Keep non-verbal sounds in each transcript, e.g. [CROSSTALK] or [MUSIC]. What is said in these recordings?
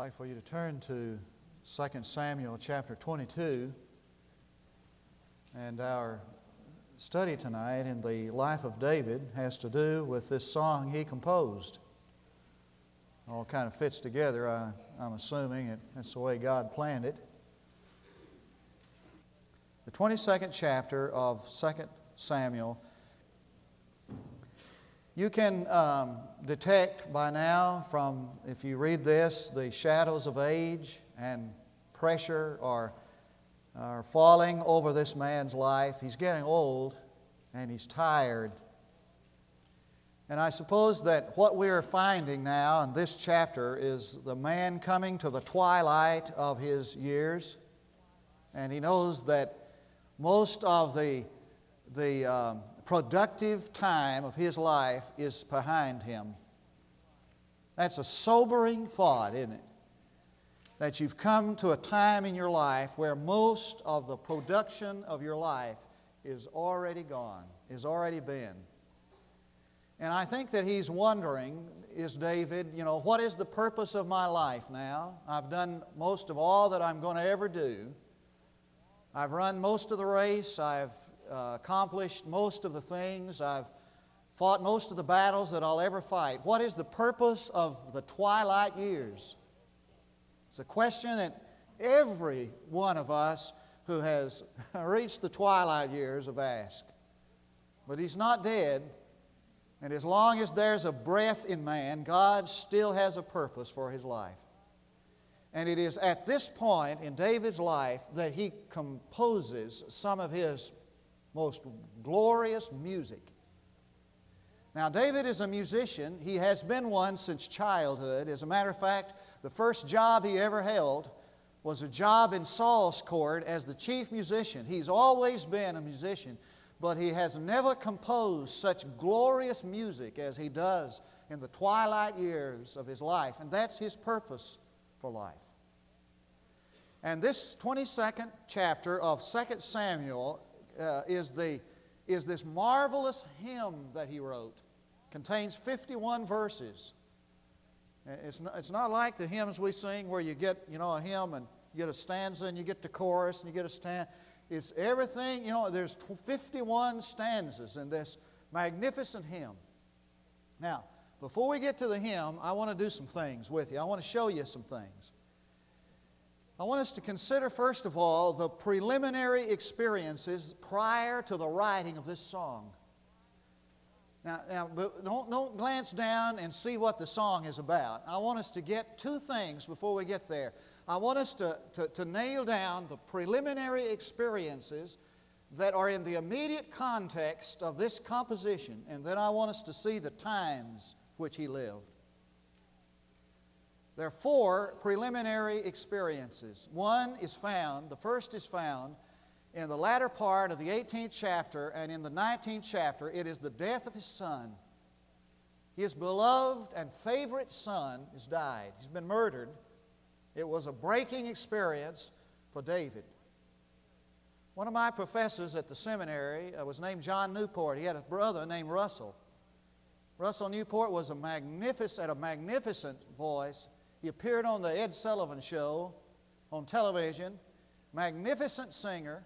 like for you to turn to 2 Samuel chapter 22. And our study tonight in the life of David has to do with this song he composed. All kind of fits together, I, am assuming. It, that's the way God planned it. The 22nd chapter of 2 Samuel you can um, detect by now from, if you read this, the shadows of age and pressure are, are falling over this man's life. He's getting old and he's tired. And I suppose that what we're finding now in this chapter is the man coming to the twilight of his years. And he knows that most of the, the um, productive time of his life is behind him. That's a sobering thought, isn't it? That you've come to a time in your life where most of the production of your life is already gone, is already been. And I think that he's wondering, is David, you know, what is the purpose of my life now? I've done most of all that I'm going to ever do. I've run most of the race. I've uh, accomplished most of the things. I've fought most of the battles that I'll ever fight. What is the purpose of the twilight years? It's a question that every one of us who has [LAUGHS] reached the twilight years have asked. But he's not dead. And as long as there's a breath in man, God still has a purpose for his life. And it is at this point in David's life that he composes some of his most glorious music. Now, David is a musician. He has been one since childhood. As a matter of fact, the first job he ever held was a job in Saul's court as the chief musician. He's always been a musician, but he has never composed such glorious music as he does in the twilight years of his life. And that's his purpose for life. And this 22nd chapter of 2 Samuel uh, is, the, is this marvelous hymn that he wrote. Contains 51 verses. It's not, it's not like the hymns we sing where you get, you know, a hymn and you get a stanza and you get the chorus and you get a stanza. It's everything, you know, there's 51 stanzas in this magnificent hymn. Now, before we get to the hymn, I want to do some things with you. I want to show you some things. I want us to consider, first of all, the preliminary experiences prior to the writing of this song. Now, now don't, don't glance down and see what the song is about. I want us to get two things before we get there. I want us to, to, to nail down the preliminary experiences that are in the immediate context of this composition, and then I want us to see the times which he lived. There are four preliminary experiences. One is found, the first is found in the latter part of the 18th chapter and in the 19th chapter. It is the death of his son. His beloved and favorite son has died, he's been murdered. It was a breaking experience for David. One of my professors at the seminary uh, was named John Newport. He had a brother named Russell. Russell Newport was a magnificent, a magnificent voice he appeared on the Ed Sullivan Show on television, magnificent singer.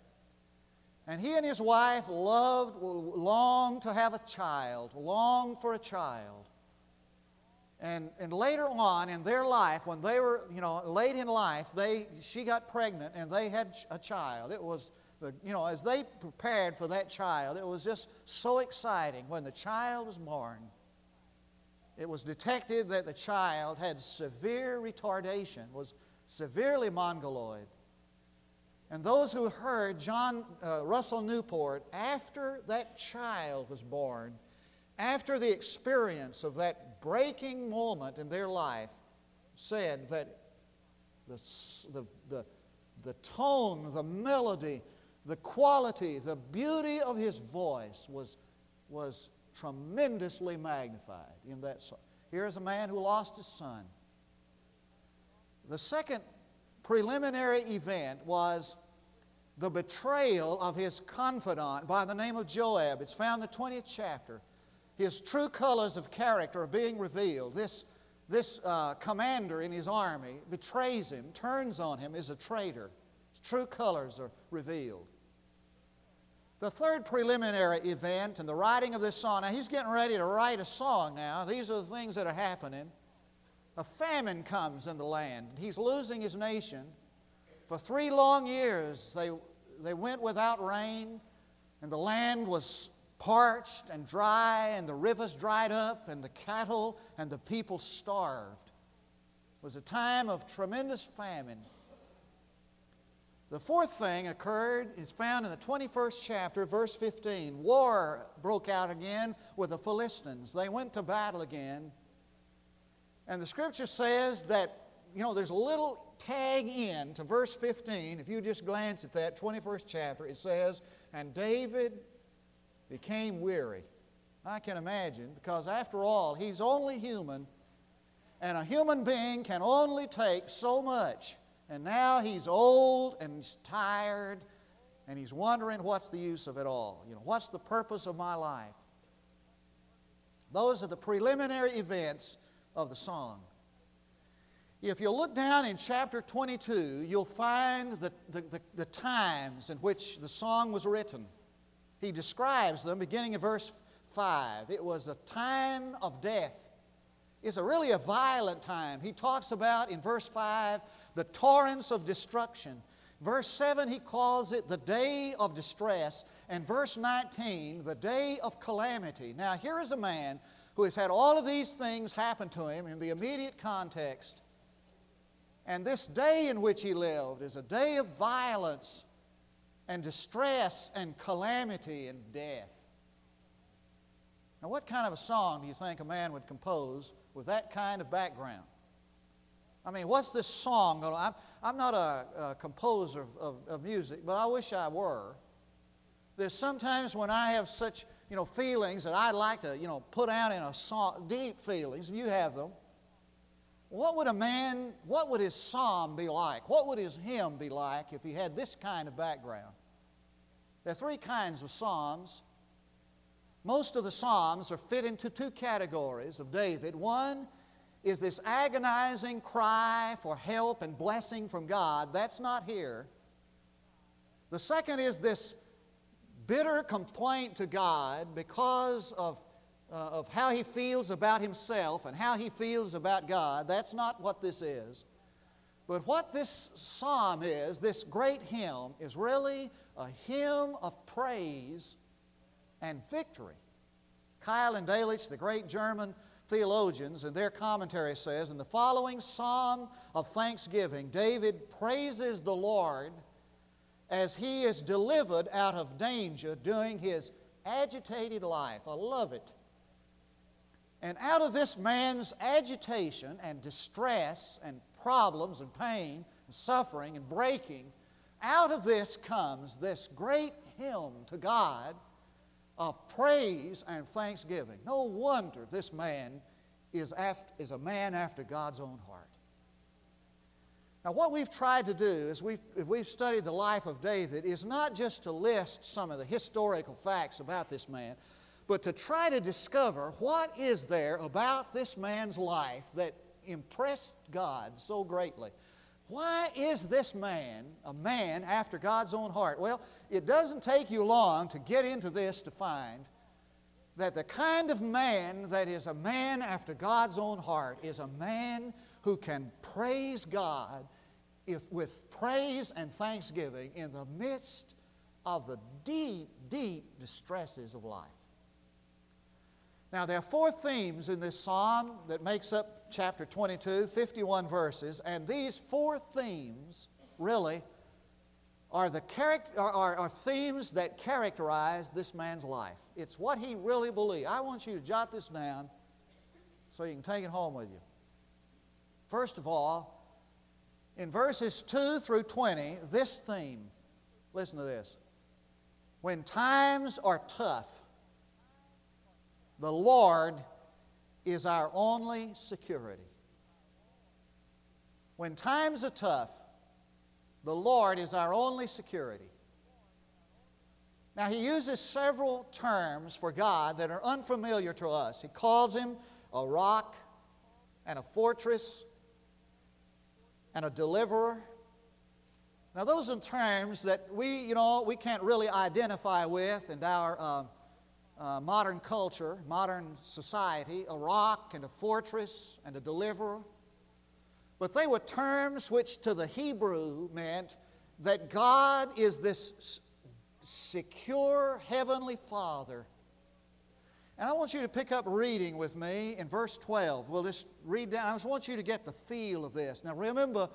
And he and his wife loved, longed to have a child, longed for a child. And, and later on in their life, when they were, you know, late in life, they, she got pregnant and they had a child. It was, the, you know, as they prepared for that child, it was just so exciting when the child was born it was detected that the child had severe retardation, was severely mongoloid. And those who heard John uh, Russell Newport after that child was born, after the experience of that breaking moment in their life, said that the, the, the, the tone, the melody, the quality, the beauty of his voice was, was tremendously magnified in that song. Here's a man who lost his son. The second preliminary event was the betrayal of his confidant by the name of Joab. It's found in the 20th chapter. His true colors of character are being revealed. This this uh, commander in his army betrays him, turns on him, is a traitor. His true colors are revealed. The third preliminary event in the writing of this song, now he's getting ready to write a song now. These are the things that are happening. A famine comes in the land. He's losing his nation. For three long years, they, they went without rain, and the land was parched and dry, and the rivers dried up, and the cattle and the people starved. It was a time of tremendous famine. The fourth thing occurred is found in the 21st chapter, verse 15. War broke out again with the Philistines. They went to battle again. And the scripture says that, you know, there's a little tag in to verse 15. If you just glance at that 21st chapter, it says, And David became weary. I can imagine, because after all, he's only human, and a human being can only take so much. And now he's old and he's tired, and he's wondering what's the use of it all? You know, what's the purpose of my life? Those are the preliminary events of the song. If you look down in chapter 22, you'll find the, the, the, the times in which the song was written. He describes them beginning in verse 5. It was a time of death. It's a really a violent time. He talks about in verse 5 the torrents of destruction. Verse 7, he calls it the day of distress. And verse 19, the day of calamity. Now, here is a man who has had all of these things happen to him in the immediate context. And this day in which he lived is a day of violence and distress and calamity and death. Now, what kind of a song do you think a man would compose with that kind of background? I mean, what's this song? I'm, I'm not a, a composer of, of, of, music, but I wish I were. There's sometimes when I have such, you know, feelings that I'd like to, you know, put out in a song, deep feelings, and you have them. What would a man, what would his psalm be like? What would his hymn be like if he had this kind of background? There are three kinds of psalms. Most of the psalms are fit into two categories of David. One is this agonizing cry for help and blessing from God. That's not here. The second is this bitter complaint to God because of uh, of how he feels about himself and how he feels about God. That's not what this is. But what this psalm is, this great hymn, is really a hymn of praise and victory. Keil and Delitzsch, the great German theologians, in their commentary says, in the following psalm of thanksgiving, David praises the Lord as he is delivered out of danger during his agitated life. I love it. And out of this man's agitation and distress and problems and pain and suffering and breaking, out of this comes this great hymn to God of praise and thanksgiving. No wonder this man is, after, is a man after God's own heart. Now, what we've tried to do is we've, if we've studied the life of David is not just to list some of the historical facts about this man, but to try to discover what is there about this man's life that impressed God so greatly. Why is this man a man after God's own heart? Well, it doesn't take you long to get into this to find that the kind of man that is a man after God's own heart is a man who can praise God if, with praise and thanksgiving in the midst of the deep, deep distresses of life. Now, there are four themes in this psalm that makes up chapter 22, 51 verses, and these four themes really are, the charac- are, are, themes that characterize this man's life. It's what he really believed. I want you to jot this down so you can take it home with you. First of all, in verses 2 through 20, this theme, listen to this. When times are tough, the Lord is our only security. When times are tough, the Lord is our only security. Now, he uses several terms for God that are unfamiliar to us. He calls him a rock, and a fortress and a deliverer. Now, those are terms that we, you know, we can't really identify with in our uh, uh, modern culture, modern society a rock and a fortress and a deliverer. But they were terms which to the Hebrew meant that God is this secure heavenly Father. And I want you to pick up reading with me in verse 12. We'll just read down. I just want you to get the feel of this. Now remember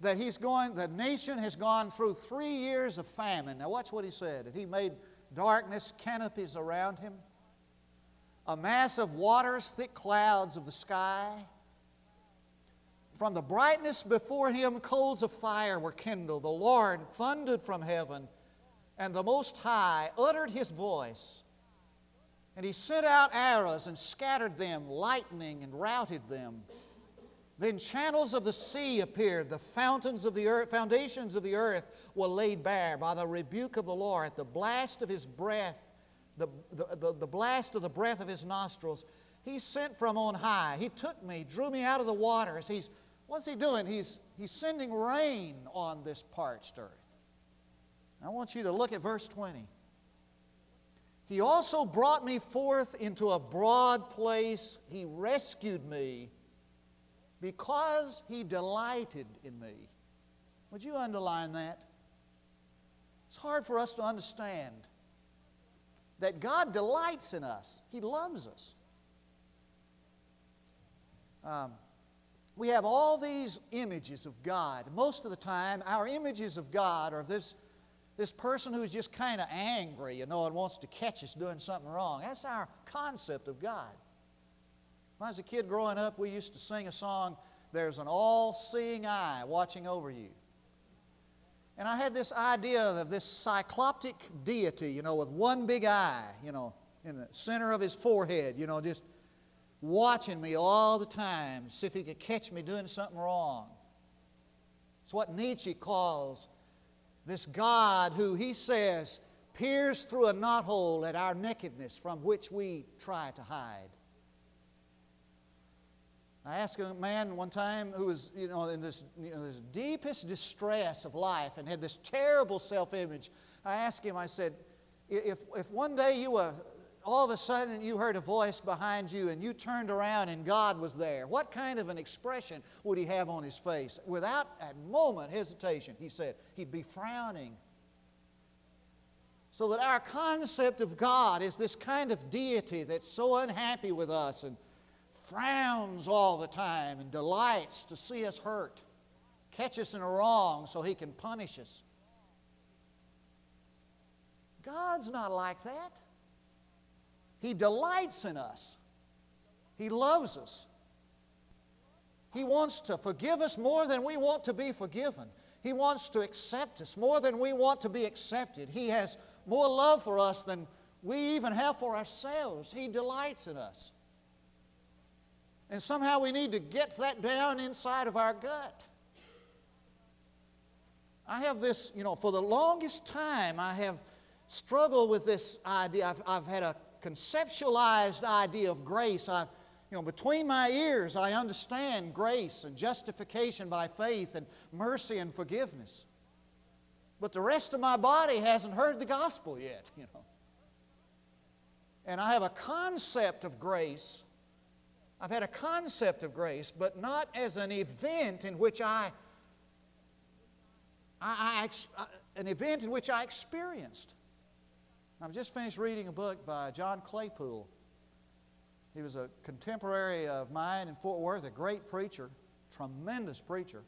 that he's going, the nation has gone through three years of famine. Now watch what he said. And he made darkness, canopies around him, a mass of waters, thick clouds of the sky. From the brightness before him, coals of fire were kindled. The Lord thundered from heaven, and the Most High uttered his voice. And he sent out arrows and scattered them, lightning and routed them. Then channels of the sea appeared. The fountains of the earth, foundations of the earth were laid bare by the rebuke of the Lord, at the blast of his breath, the, the, the, the blast of the breath of his nostrils. He sent from on high. He took me, drew me out of the waters. He's, what's he doing? He's, he's sending rain on this parched earth. I want you to look at verse 20. He also brought me forth into a broad place. He rescued me because he delighted in me. Would you underline that? It's hard for us to understand that God delights in us, He loves us. Um, we have all these images of God. Most of the time, our images of God are this, this person who's just kind of angry, you know, and wants to catch us doing something wrong. That's our concept of God. When I was a kid growing up, we used to sing a song, There's an All Seeing Eye Watching Over You. And I had this idea of this cycloptic deity, you know, with one big eye, you know, in the center of his forehead, you know, just watching me all the time, see if he could catch me doing something wrong. It's what Nietzsche calls this God who he says peers through a knothole at our nakedness from which we try to hide. I asked a man one time who was, you know, in this, you know, this deepest distress of life and had this terrible self image. I asked him, I said, if, if one day you were, all of a sudden you heard a voice behind you and you turned around and God was there, what kind of an expression would he have on his face? Without a moment hesitation, he said, he'd be frowning. So that our concept of God is this kind of deity that's so unhappy with us and frowns all the time and delights to see us hurt, catch us in a wrong so he can punish us. God's not like that. He delights in us, He loves us. He wants to forgive us more than we want to be forgiven. He wants to accept us more than we want to be accepted. He has more love for us than we even have for ourselves. He delights in us. And somehow we need to get that down inside of our gut. I have this, you know, for the longest time, I have struggled with this idea. I've, I've had a conceptualized idea of grace. I, you know, between my ears, I understand grace and justification by faith and mercy and forgiveness. But the rest of my body hasn't heard the gospel yet, [LAUGHS] you know. And I have a concept of grace I've had a concept of grace, but not as an event in which I, I, I, uh, an event in which I experienced. I've just finished reading a book by John Claypool. He was a contemporary of mine in Fort Worth, a great preacher, tremendous preacher.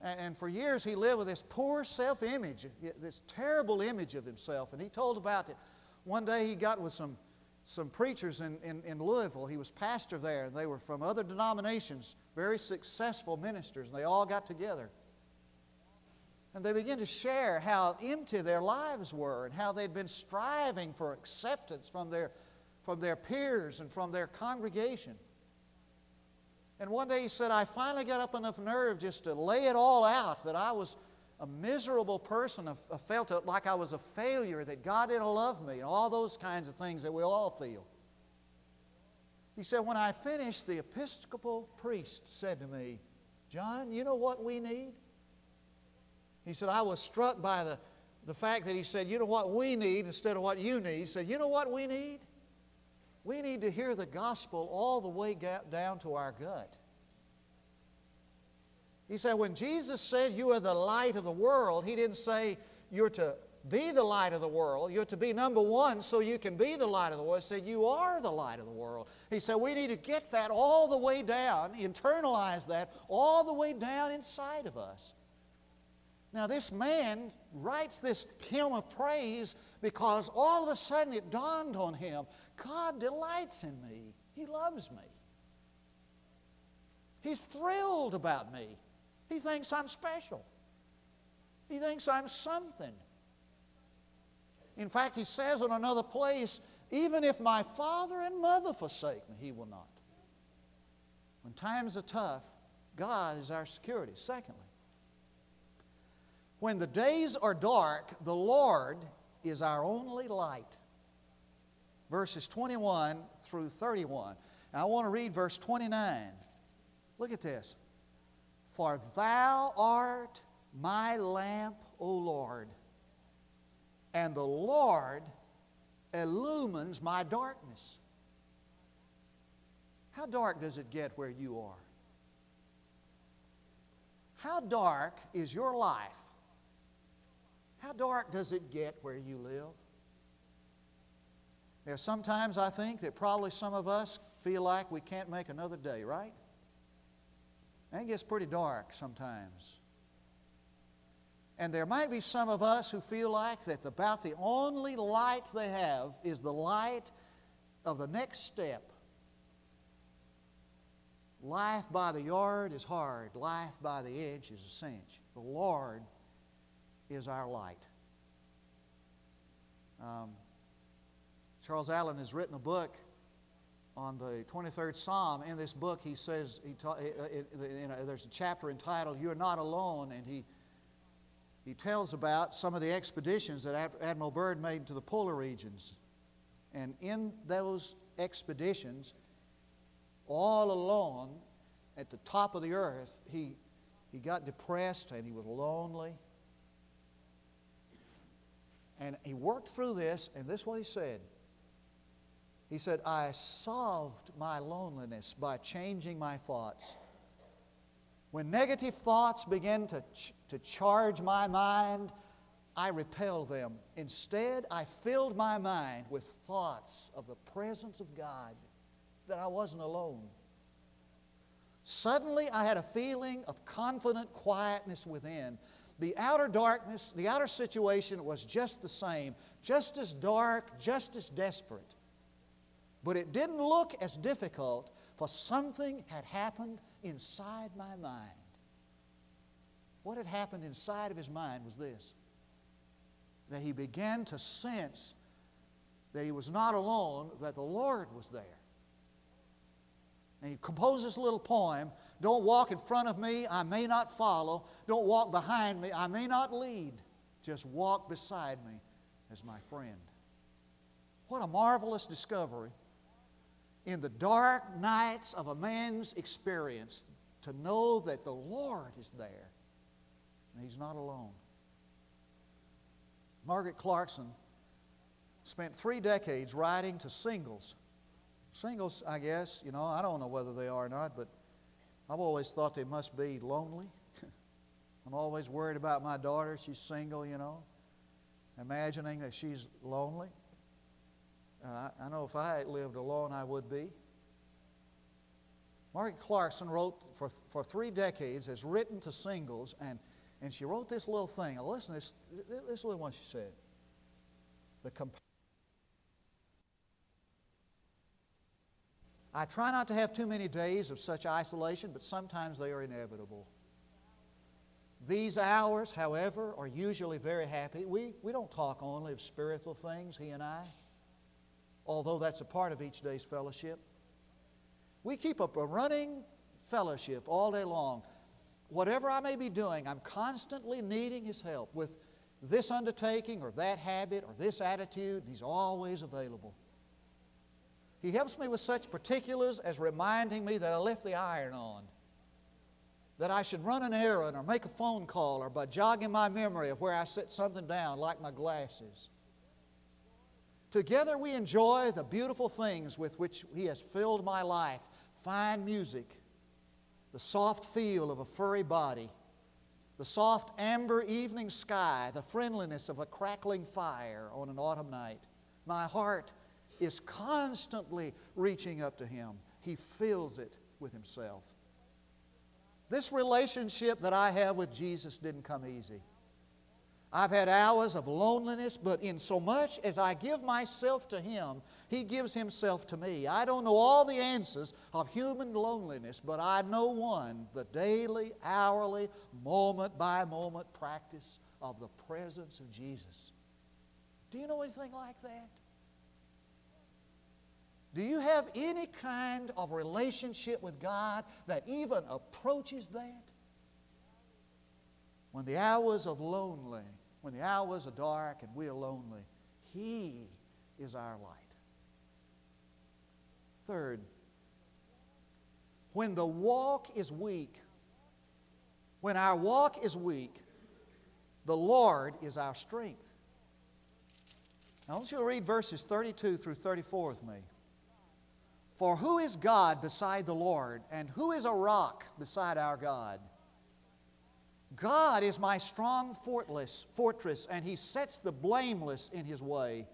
And, and for years he lived with this poor self image, this terrible image of himself. And he told about it. One day he got with some some preachers in, in, in, Louisville. He was pastor there. They were from other denominations, very successful ministers, and they all got together. And they began to share how empty their lives were and how they'd been striving for acceptance from their, from their peers and from their congregation. And one day he said, I finally got up enough nerve just to lay it all out that I was a miserable person. I, felt like I was a failure, that God didn't love me, and all those kinds of things that we all feel. He said, When I finished, the Episcopal priest said to me, John, you know what we need? He said, I was struck by the, the fact that he said, You know what we need instead of what you need. He said, You know what we need? We need to hear the gospel all the way down to our gut. He said, when Jesus said, You are the light of the world, He didn't say, You're to be the light of the world. You're to be number one so you can be the light of the world. He said, You are the light of the world. He said, We need to get that all the way down, internalize that all the way down inside of us. Now, this man writes this hymn of praise because all of a sudden it dawned on him God delights in me, He loves me. He's thrilled about me. He thinks I'm special. He thinks I'm something. In fact, he says in another place, even if my father and mother forsake me, he will not. When times are tough, God is our security. Secondly, when the days are dark, the Lord is our only light. Verses 21 through 31. Now, I want to read verse 29. Look at this. For thou art my lamp, O Lord and the Lord illumines my darkness. How dark does it get where you are? How dark is your life? How dark does it get where you live? There's sometimes I think that probably some of us feel like we can't make another day, right? And it gets pretty dark sometimes. And there might be some of us who feel like that about the only light they have is the light of the next step. Life by the yard is hard, life by the edge is a cinch. The Lord is our light. Um, Charles Allen has written a book on the 23rd Psalm. In this book, he says, he ta- eh, eh, there's a chapter entitled, You're Not Alone, and he he tells about some of the expeditions that Admiral Byrd made to the polar regions. And in those expeditions, all alone at the top of the earth, he, he got depressed and he was lonely. And he worked through this, and this is what he said. He said, I solved my loneliness by changing my thoughts. When negative thoughts begin to, ch- to charge my mind, I repel them. Instead, I filled my mind with thoughts of the presence of God, that I wasn't alone. Suddenly, I had a feeling of confident quietness within. The outer darkness, the outer situation was just the same, just as dark, just as desperate. But it didn't look as difficult, for something had happened inside my mind. What had happened inside of his mind was this that he began to sense that he was not alone, that the Lord was there. And he composed this little poem Don't walk in front of me, I may not follow. Don't walk behind me, I may not lead. Just walk beside me as my friend. What a marvelous discovery in the dark nights of a man's experience to know that the Lord is there and he's not alone. Margaret Clarkson spent three decades writing to singles. Singles, I guess, you know, I don't know whether they are or not, but I've always thought they must be lonely. [LAUGHS] I'm always worried about my daughter. She's single, you know, imagining that she's lonely. Uh, I know if I lived alone, I would be. Margaret Clarkson wrote for, for three decades, has written to singles, and, and she wrote this little thing. Now listen this, this little one she said. The comp- I try not to have too many days of such isolation, but sometimes they are inevitable. These hours, however, are usually very happy. We, we don't talk only of spiritual things, he and I although that's a part of each day's fellowship. We keep up a running fellowship all day long. Whatever I may be doing, I'm constantly needing His help with this undertaking or that habit or this attitude. He's always available. He helps me with such particulars as reminding me that I left the iron on, that I should run an errand or make a phone call, or by jogging my memory of where I set something down, like my glasses. Together we enjoy the beautiful things with which He has filled my life fine music, the soft feel of a furry body, the soft amber evening sky, the friendliness of a crackling fire on an autumn night. My heart is constantly reaching up to Him. He fills it with Himself. This relationship that I have with Jesus didn't come easy. I've had hours of loneliness, but in so much as I give myself to Him, He gives Himself to me. I don't know all the answers of human loneliness, but I know one the daily, hourly, moment by moment practice of the presence of Jesus. Do you know anything like that? Do you have any kind of relationship with God that even approaches that? When the hours of lonely, when the hours are dark and we are lonely, He is our light. Third, when the walk is weak, when our walk is weak, the Lord is our strength. Now, I want you to read verses 32 through 34 with me. For who is God beside the Lord, and who is a rock beside our God? God is my strong fortress, fortress, and He sets the blameless in His way.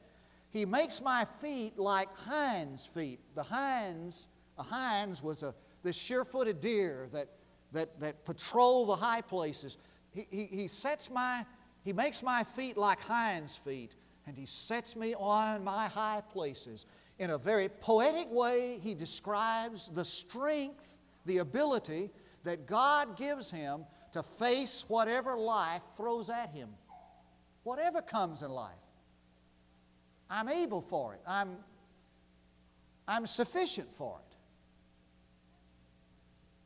He makes my feet like hinds' feet. The hinds, a hinds was a this sure-footed deer that, that, that patrol the high places. He, he, he sets my, he makes my feet like hinds' feet, and he sets me on my high places in a very poetic way, he describes the strength, the ability that God gives him to face whatever life throws at him. Whatever comes in life. I'm able for it. I'm, I'm sufficient for it.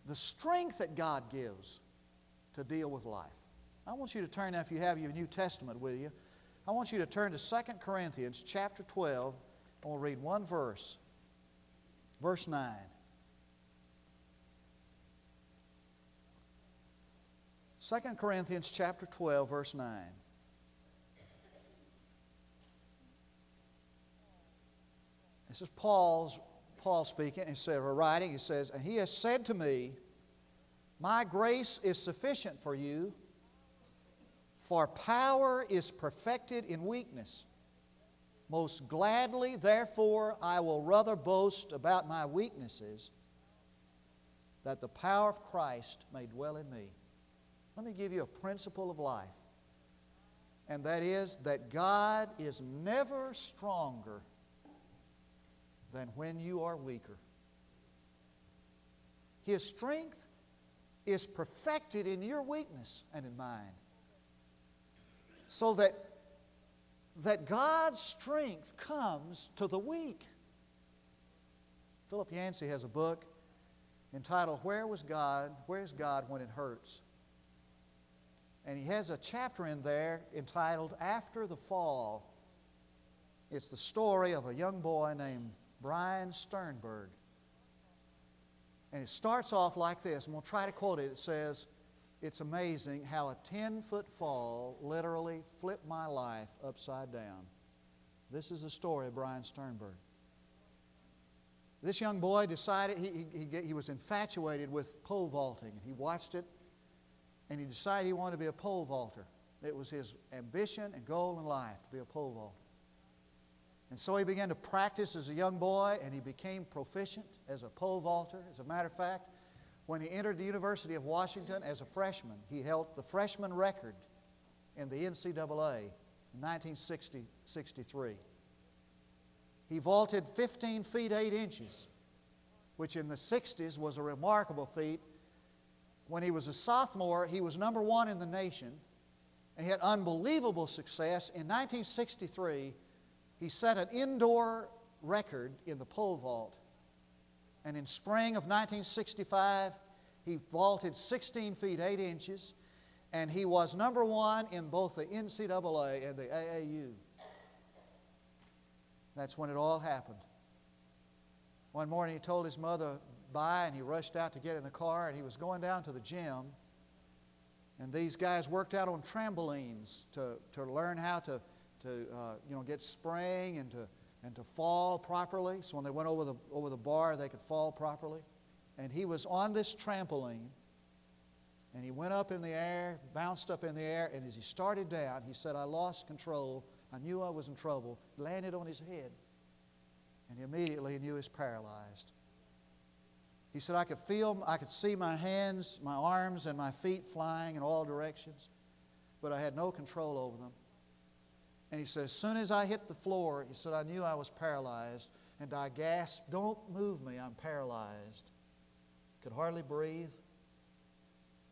The strength that God gives to deal with life. I want you to turn now, if you have your New Testament with you, I want you to turn to 2 Corinthians chapter 12 I will read one verse. Verse 9. Second Corinthians chapter 12, verse 9. This is Paul's Paul speaking. He said, or writing, he says, And he has said to me, My grace is sufficient for you, for power is perfected in weakness. Most gladly, therefore, I will rather boast about my weaknesses, that the power of Christ may dwell in me. Let me give you a principle of life, and that is that God is never stronger than when you are weaker. His strength is perfected in your weakness and in mine. So that that God's strength comes to the weak. Philip Yancey has a book entitled Where Was God? Where's God When It Hurts? And he has a chapter in there entitled After the Fall. It's the story of a young boy named Brian Sternberg. And it starts off like this. I'm going to try to quote it. It says, it's amazing how a 10 foot fall literally flipped my life upside down. This is the story of Brian Sternberg. This young boy decided, he, he, he was infatuated with pole vaulting. He watched it and he decided he wanted to be a pole vaulter. It was his ambition and goal in life to be a pole vaulter. And so he began to practice as a young boy and he became proficient as a pole vaulter. As a matter of fact, when he entered the University of Washington as a freshman, he held the freshman record in the NCAA in 1963. He vaulted 15 feet 8 inches, which in the 60s was a remarkable feat. When he was a sophomore, he was number one in the nation and he had unbelievable success. In 1963, he set an indoor record in the pole vault and in spring of 1965, he vaulted 16 feet 8 inches, and he was number one in both the NCAA and the AAU. That's when it all happened. One morning he told his mother bye and he rushed out to get in the car and he was going down to the gym. And these guys worked out on trampolines to, to learn how to, to uh, you know, get spring and to, and to fall properly. So when they went over the, over the bar, they could fall properly. And he was on this trampoline and he went up in the air, bounced up in the air, and as he started down, he said, I lost control. I knew I was in trouble. Landed on his head. And he immediately knew he was paralyzed. He said, I could feel, I could see my hands, my arms, and my feet flying in all directions, but I had no control over them. And he said, As soon as I hit the floor, he said, I knew I was paralyzed, and I gasped, Don't move me, I'm paralyzed. Could hardly breathe.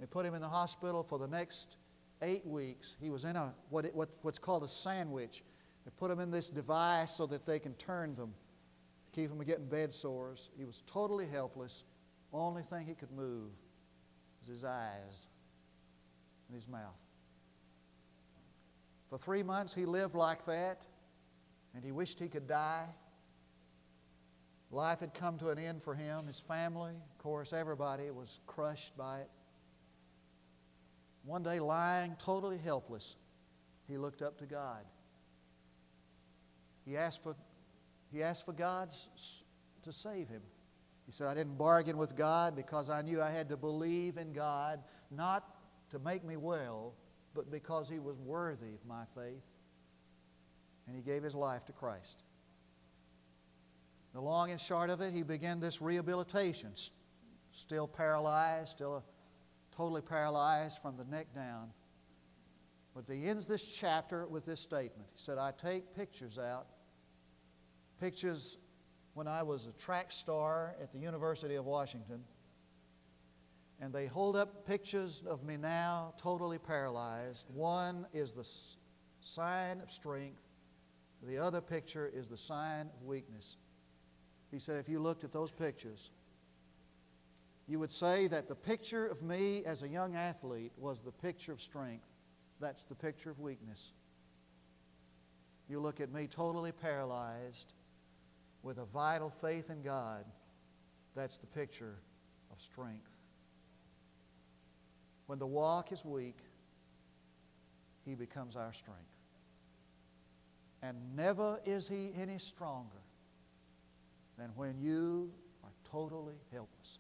They put him in the hospital for the next eight weeks. He was in a, what, it, what, what's called a sandwich. They put him in this device so that they can turn them, keep him from getting bed sores. He was totally helpless. Only thing he could move was his eyes and his mouth. For three months, he lived like that, and he wished he could die. Life had come to an end for him, his family, of course, everybody was crushed by it. One day, lying totally helpless, he looked up to God. He asked for, he asked for God to save him. He said, I didn't bargain with God because I knew I had to believe in God, not to make me well, but because He was worthy of my faith. And He gave His life to Christ. The long and short of it, He began this rehabilitation. Still paralyzed, still totally paralyzed from the neck down. But he ends this chapter with this statement. He said, I take pictures out, pictures when I was a track star at the University of Washington. And they hold up pictures of me now, totally paralyzed. One is the sign of strength, the other picture is the sign of weakness. He said, if you looked at those pictures, you would say that the picture of me as a young athlete was the picture of strength. That's the picture of weakness. You look at me totally paralyzed with a vital faith in God. That's the picture of strength. When the walk is weak, He becomes our strength. And never is He any stronger than when you are totally helpless.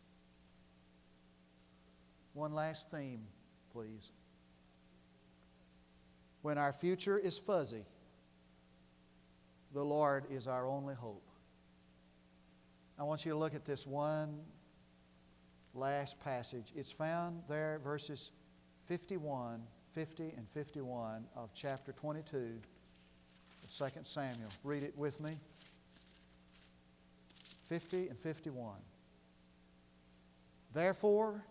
One last theme, please. When our future is fuzzy, the Lord is our only hope. I want you to look at this one last passage. It's found there, verses 51, 50, and 51 of chapter 22 of 2 Samuel. Read it with me. 50 and 51. Therefore,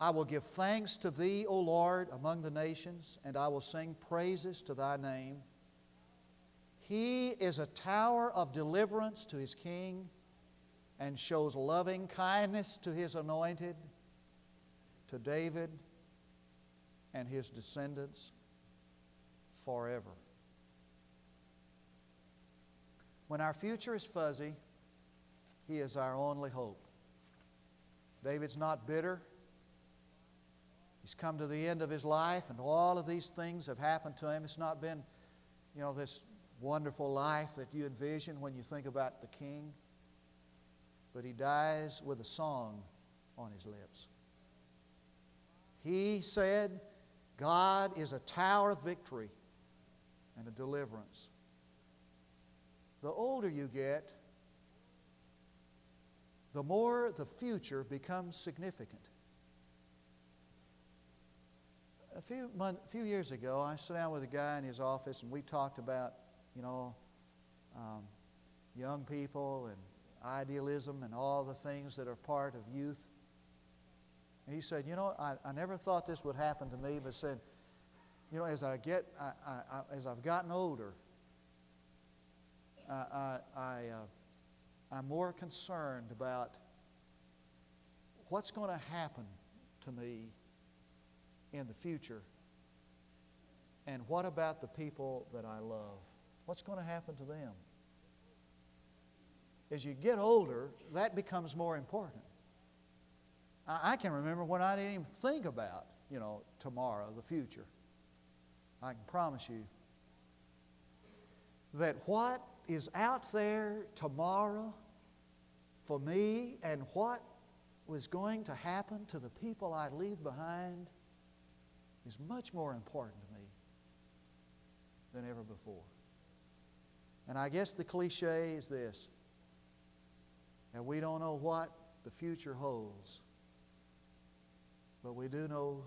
I will give thanks to thee, O Lord, among the nations, and I will sing praises to thy name. He is a tower of deliverance to his king and shows loving kindness to his anointed, to David and his descendants forever. When our future is fuzzy, he is our only hope. David's not bitter. He's come to the end of his life, and all of these things have happened to him. It's not been, you know, this wonderful life that you envision when you think about the king. But he dies with a song on his lips. He said, God is a tower of victory and a deliverance. The older you get, the more the future becomes significant a few, month, few years ago, I sat down with a guy in his office and we talked about, you know, um, young people and idealism and all the things that are part of youth. And he said, You know, I, I never thought this would happen to me, but said, You know, as I get, I, I, as I've gotten older, I, I, uh, I'm more concerned about what's going to happen to me in the future? And what about the people that I love? What's going to happen to them? As you get older, that becomes more important. I, I can remember when I didn't even think about, you know, tomorrow, the future. I can promise you that what is out there tomorrow for me and what was going to happen to the people I leave behind is much more important to me than ever before. And I guess the cliche is this and we don't know what the future holds, but we do know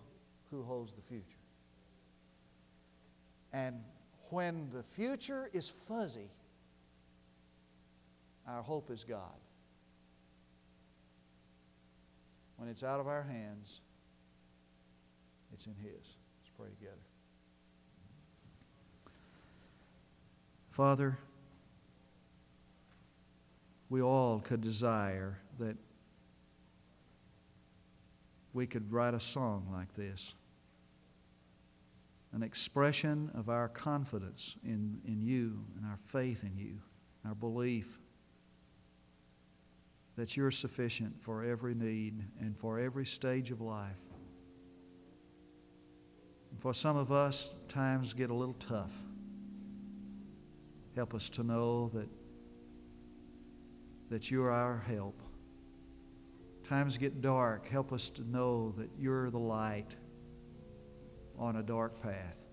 who holds the future. And when the future is fuzzy, our hope is God. When it's out of our hands, it's in His. Let's pray together. Father, we all could desire that we could write a song like this an expression of our confidence in, in you and our faith in you, our belief that you're sufficient for every need and for every stage of life. For some of us, times get a little tough. Help us to know that, that you're our help. Times get dark. Help us to know that you're the light on a dark path.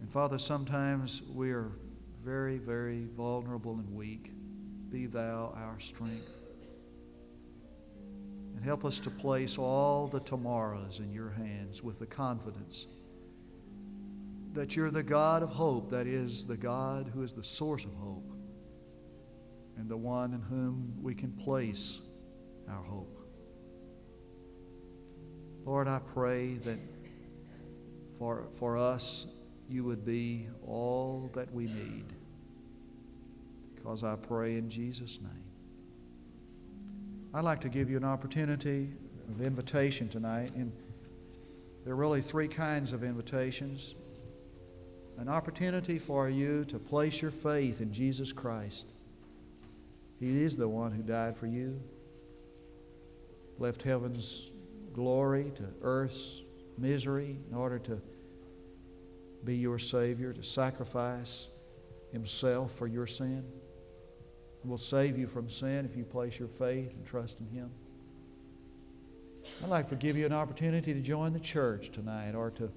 And Father, sometimes we are very, very vulnerable and weak. Be thou our strength. And help us to place all the tomorrows in your hands with the confidence that you're the God of hope, that is, the God who is the source of hope, and the one in whom we can place our hope. Lord, I pray that for, for us, you would be all that we need. Because I pray in Jesus' name. I'd like to give you an opportunity of invitation tonight. And there are really three kinds of invitations an opportunity for you to place your faith in Jesus Christ. He is the one who died for you, left heaven's glory to earth's misery in order to be your Savior, to sacrifice Himself for your sin. He will save you from sin if you place your faith and trust in Him. I'd like to give you an opportunity to join the church tonight or to, to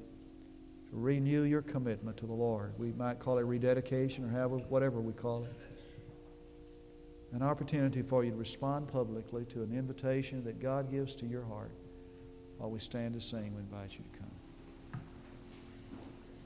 renew your commitment to the Lord. We might call it rededication or however, whatever we call it an opportunity for you to respond publicly to an invitation that God gives to your heart. While we stand to sing, we invite you to come.